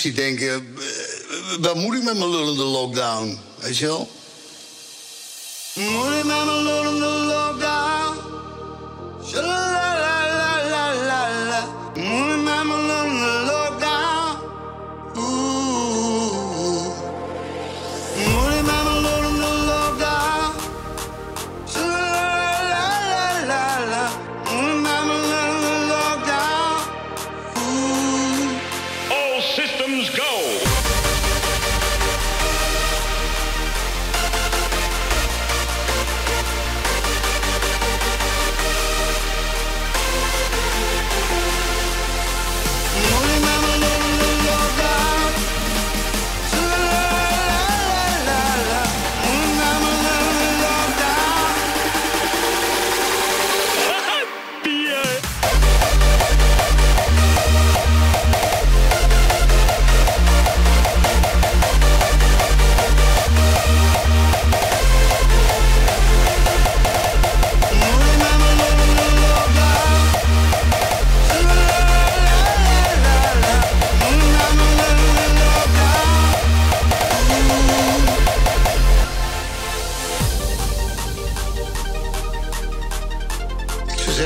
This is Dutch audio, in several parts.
thuis die denken... Eh, waar moet ik met mijn lullende lockdown? Weet je wel? Moet ik met mijn lullende lockdown?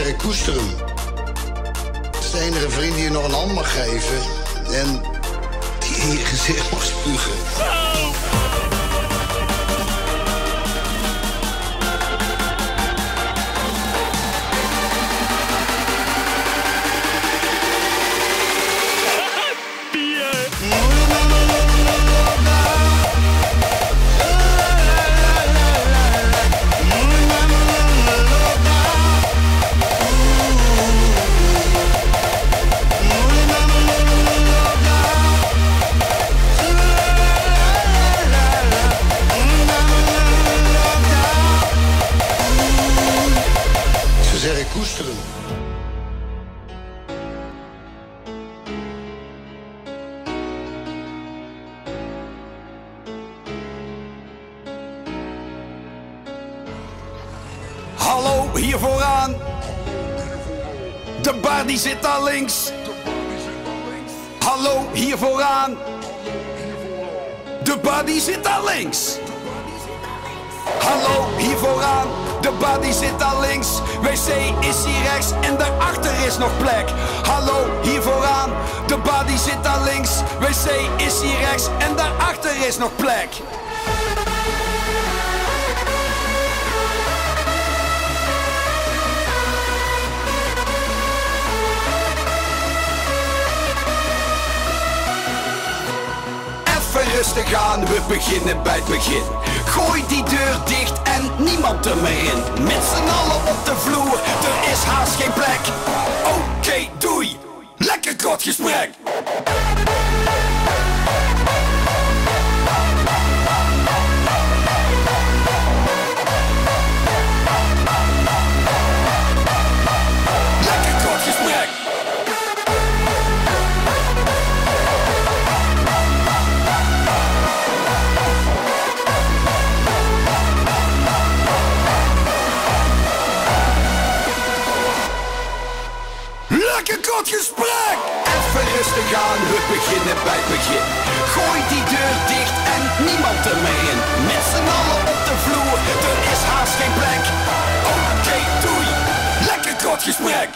Ik koester hem. Het de enige vriend die je nog een hand mag geven. En die in je gezicht mag spugen. Links. Hallo, hier vooraan. De die zit daar links. Hallo, hier vooraan. De die zit daar links. WC is hier rechts en daarachter is nog plek. Hallo, hier vooraan. De die zit daar links. WC is hier rechts en daarachter is nog plek. Even rustig aan, we beginnen bij het begin. Gooi die deur dicht en niemand er meer in. Met z'n allen op de vloer, er is haast geen plek. Oké, doei. Lekker kort gesprek. Kort gesprek! Even rustig aan, we beginnen bij het begin. Gooi die deur dicht en niemand er meer in. Met z'n allen op de vloer, er is haast geen plek. Oké, doei! Lekker kort gesprek!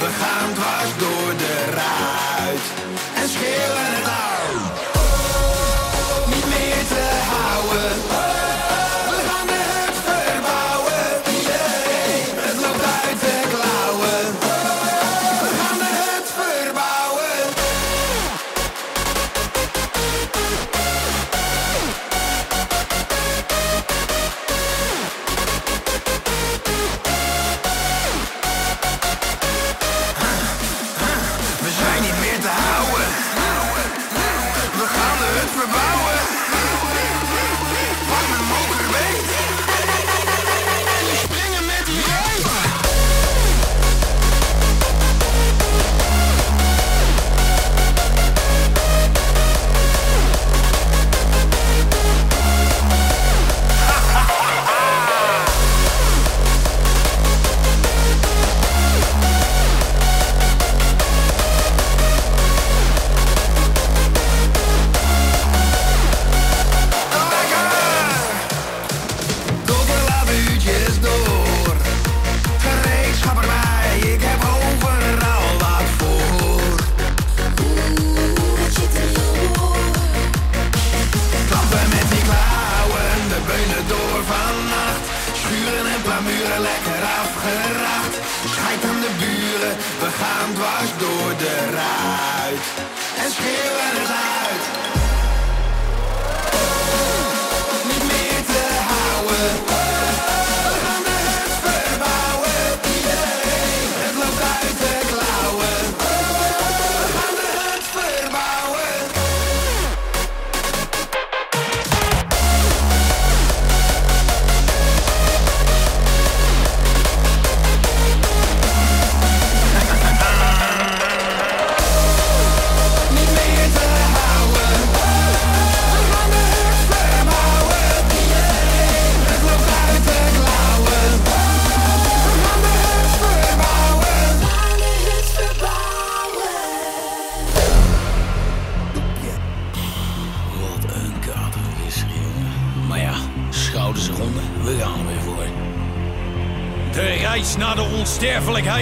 We gaan dwars door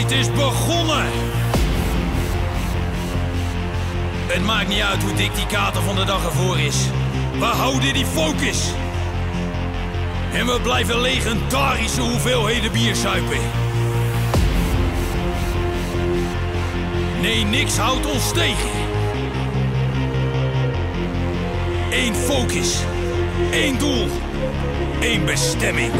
onsterfelijkheid is begonnen. Het maakt niet uit hoe dik die kater van de dag ervoor is. We houden die focus. En we blijven legendarische hoeveelheden bier zuipen. Nee, niks houdt ons tegen. Eén focus. Één doel. Één bestemming.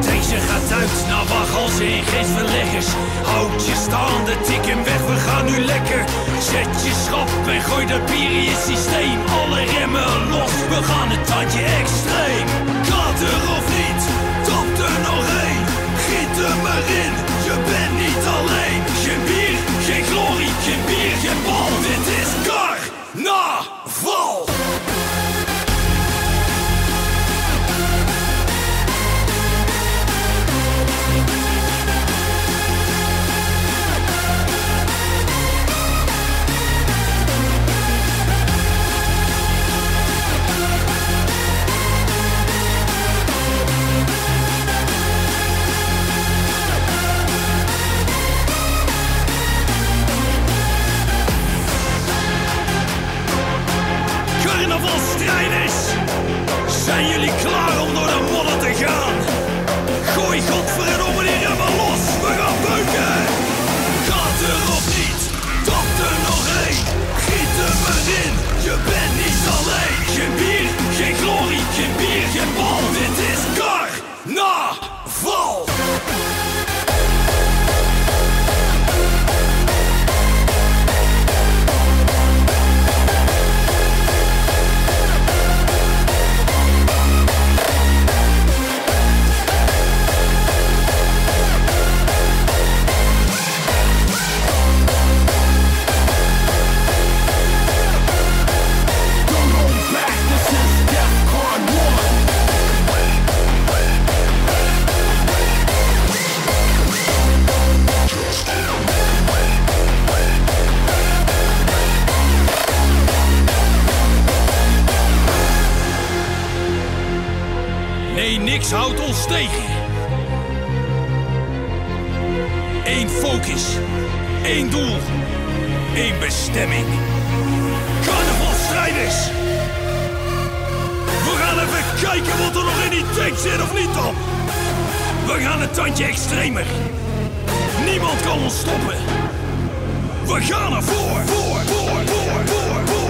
Deze gaat uit naar waghalzen en geestverleggers. Houd je staande, tik hem weg, we gaan nu lekker. Zet je schrap en gooi dat bier in je systeem. Alle remmen los, we gaan het tandje extreem. Kater of niet, tap er nog één. Giet er maar in, je bent niet alleen. Geen bier, geen glorie, geen bier, geen bal. Dit is carnaval. unique extremer. Niemand kan ons stoppen. We gaan ervoor. Voor, voor, voor, voor, voor, voor,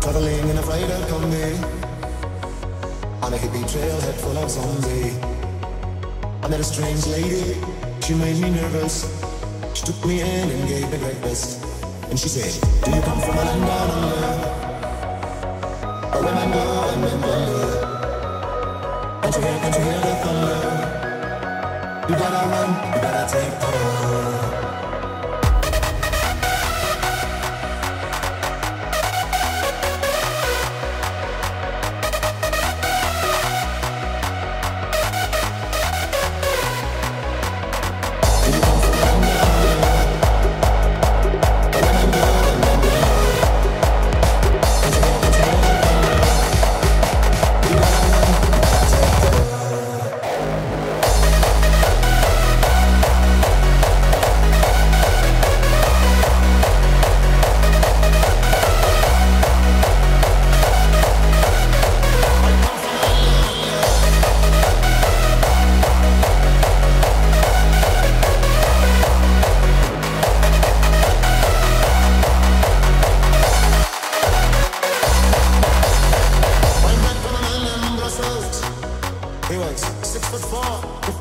Traveling in a freighter combi On a hippie trailhead full of zombie I met a strange lady, she made me nervous. She took me in and gave me breakfast. And she said, do you come from a land down under?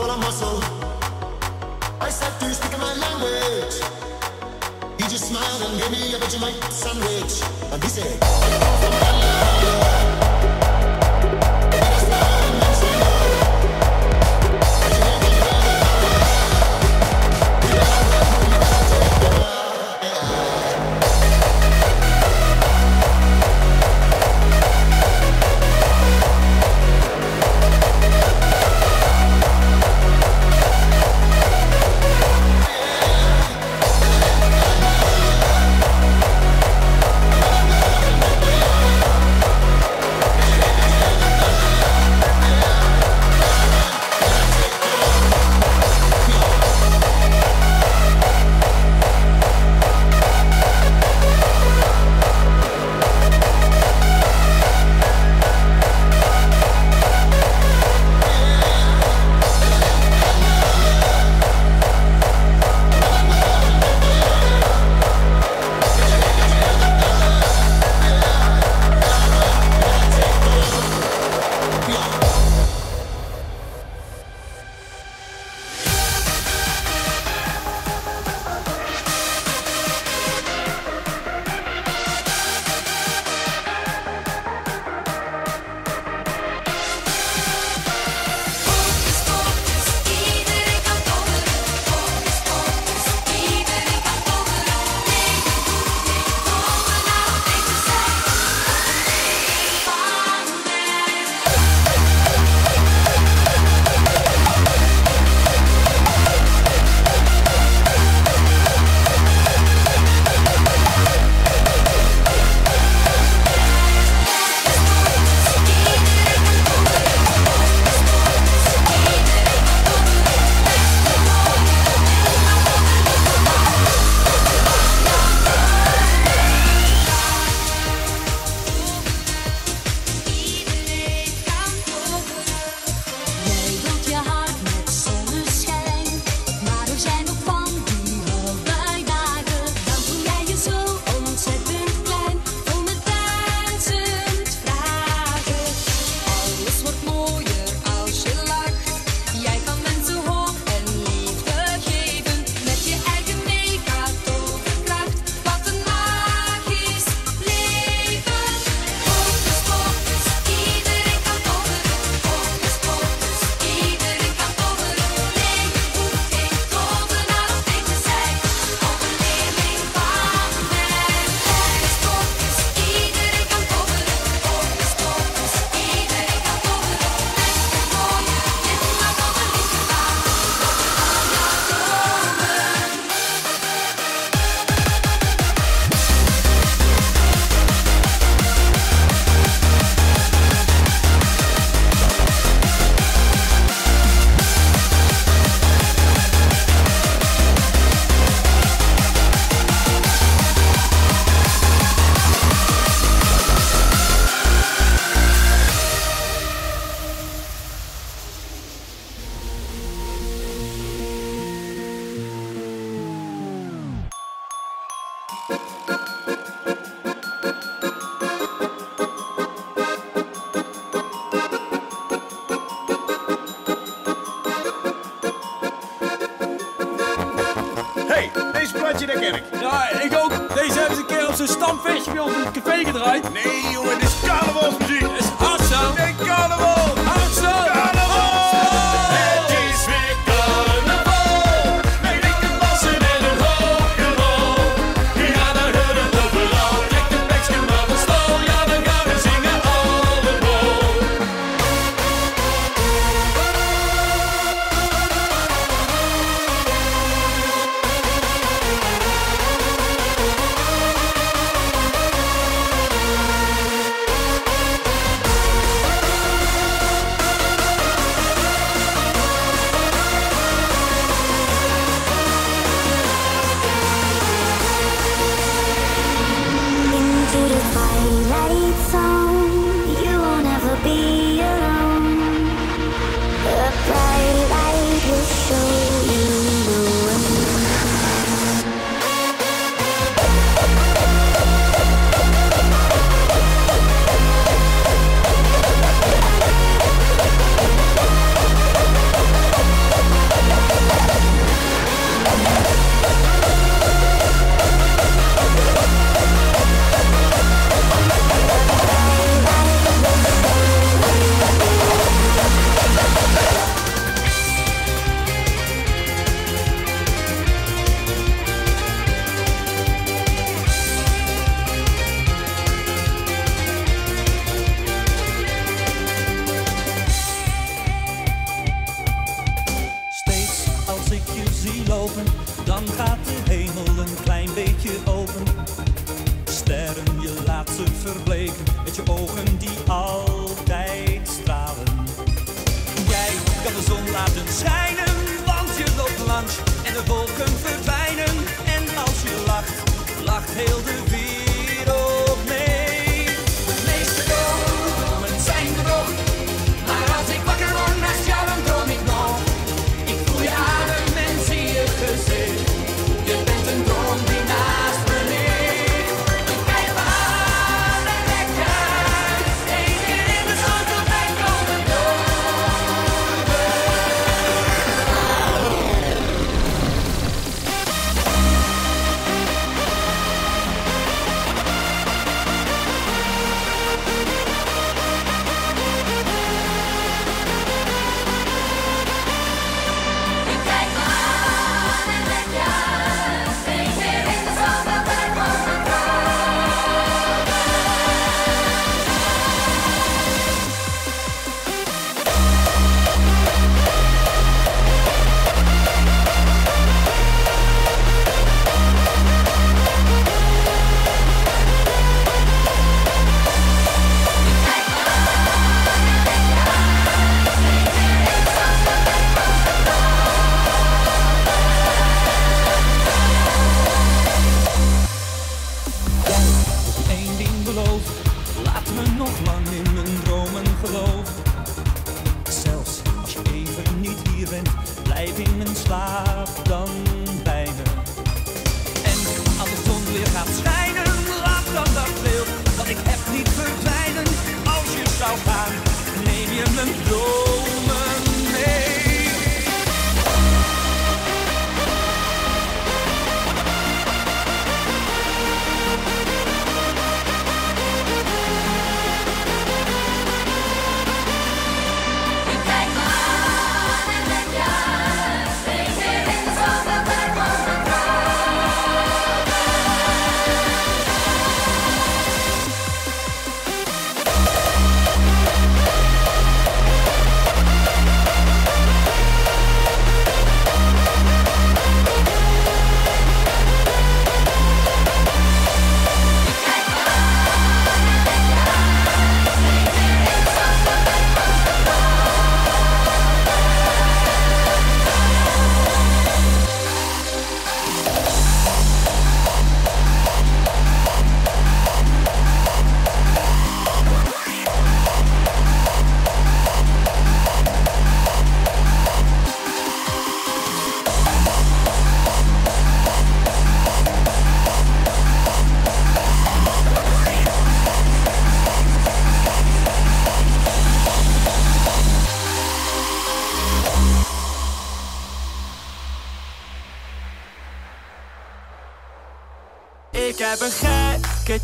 Full of muscle. I my language? He just smiled and gave me a Vegemite sandwich. And he said,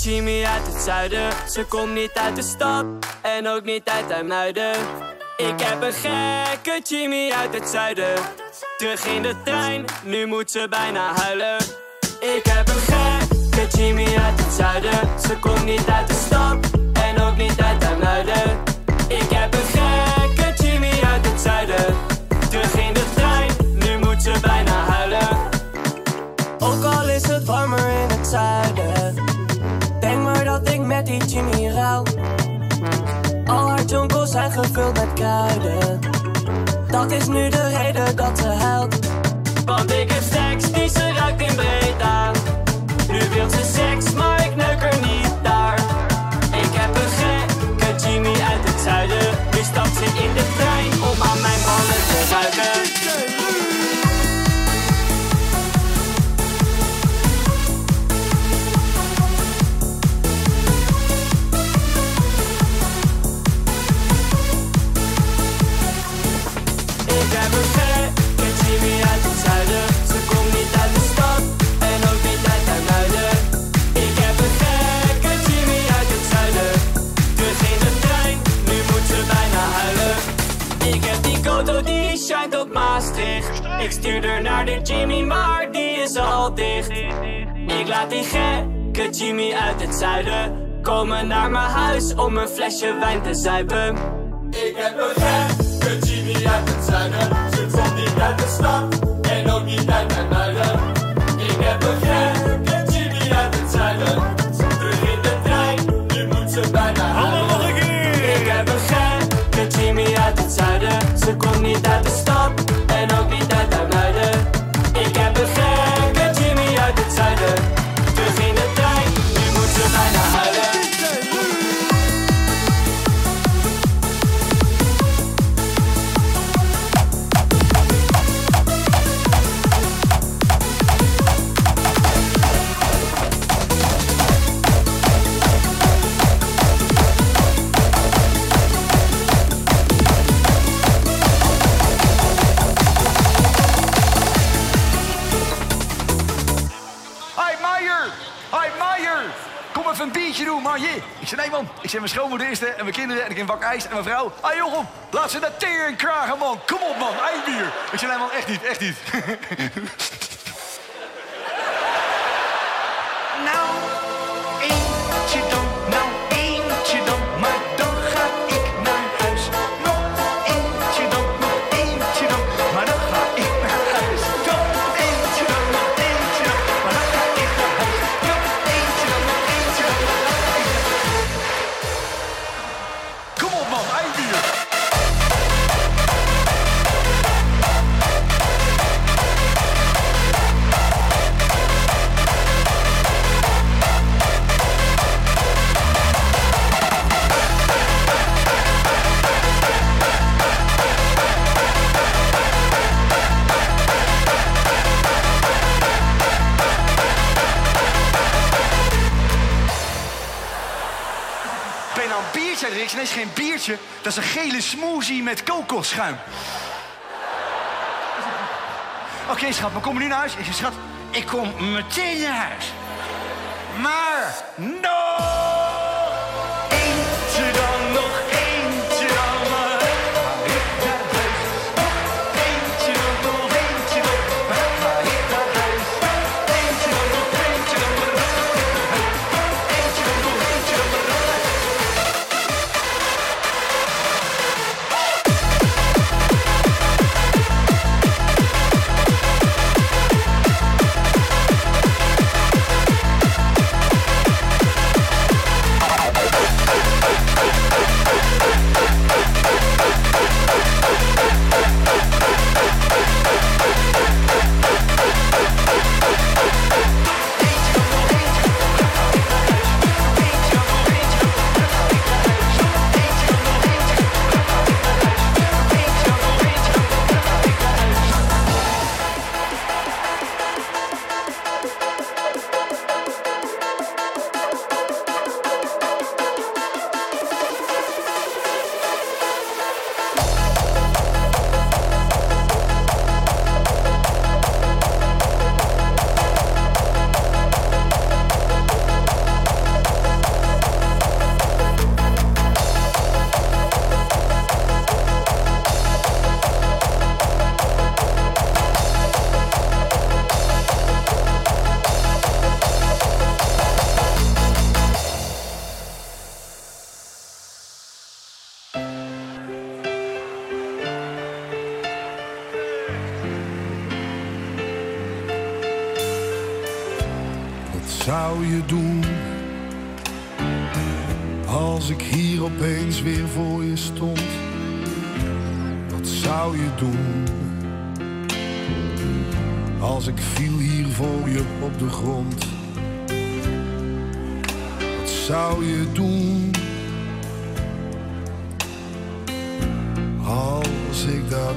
Jimmy uit het zuiden. Ze komt niet uit de stad en ook niet uit IJmuiden. Ik heb een gekke Jimmy uit het zuiden. Terug in de trein, nu moet ze bijna huilen. Ik heb een gekke Jimmy uit het zuiden. Ze komt niet uit de stad en ook niet uit IJmuiden. Ik heb een gekke Jimmy uit het zuiden. Terug in de trein, nu moet ze bijna huilen. Ook al is het warmer in het zuiden. Die Jimmy rouw. Al haar jonkels zijn gevuld met kruiden. Dat is nu de reden dat ze huilt. Want ik heb seks die ze ruikt in Breda. Nu wil ze seks, maar ik neuk er niet daar. Ik heb een gekke Jimmy uit het zuiden. Nu stapt ze in de trein om aan mijn ballen te ruiken. Op. Ik stuur er naar de Jimmy, maar die is al dicht. Ik laat die gekke Jimmy uit het zuiden komen naar mijn huis om een flesje wijn te zuipen. Ik heb een gekke Jimmy uit het zuiden. Ze komt niet uit de stad en en vrouw. Hi Jochem, laat ze naar tering kragen, man. Kom op, man, eindbier. Ik zei, nee man, echt niet, echt niet. Dat is een gele smoothie met kokosschuim. Oké, schat, maar kom je nu naar huis? Ik zeg, schat, ik kom meteen naar huis. Maar nog als ik dat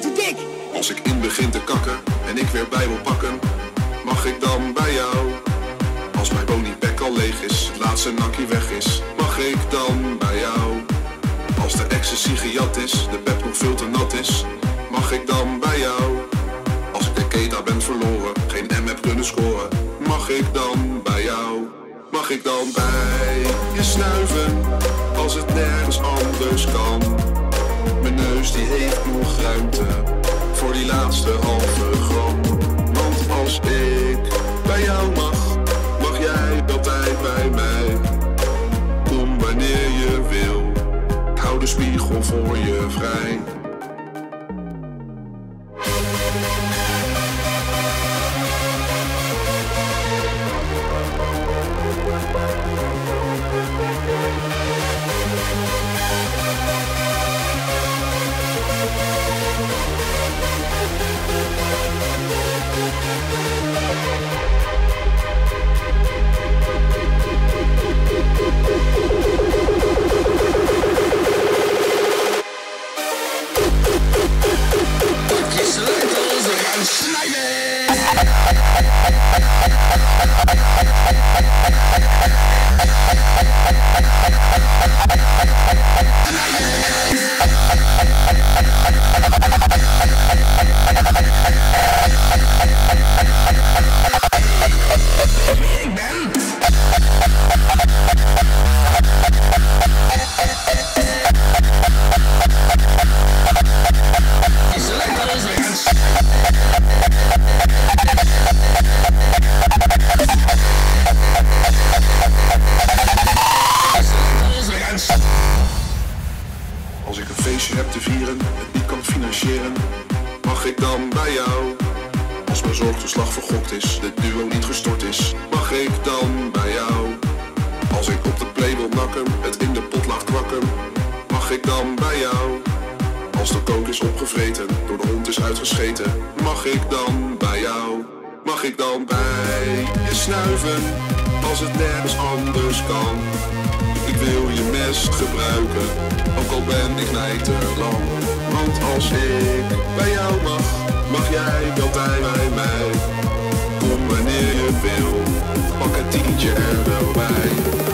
Dik. Als ik in begin te kakken en ik weer bij wil pakken, mag ik dan bij jou? Als mijn ponypack al leeg is, het laatste nakje weg is, mag ik dan bij jou? Als de ecstasy gejat is, de pep nog veel te nat is, mag ik dan bij jou? Als ik de keta ben verloren, geen M heb kunnen scoren, mag ik dan bij jou? Mag ik dan bij je snuiven, als het nergens anders kan? Neus die heeft nog ruimte voor die laatste halve gram. Want als ik bij jou mag, mag jij altijd bij mij. Kom wanneer je wil, hou de spiegel voor je vrij. Door de hond is uitgescheten, mag ik dan bij jou? Mag ik dan bij je snuiven, als het nergens anders kan? Ik wil je mest gebruiken, ook al ben ik lang. Want als ik bij jou mag, mag jij altijd bij mij. Kom wanneer je wil, pak een tientje er wel bij.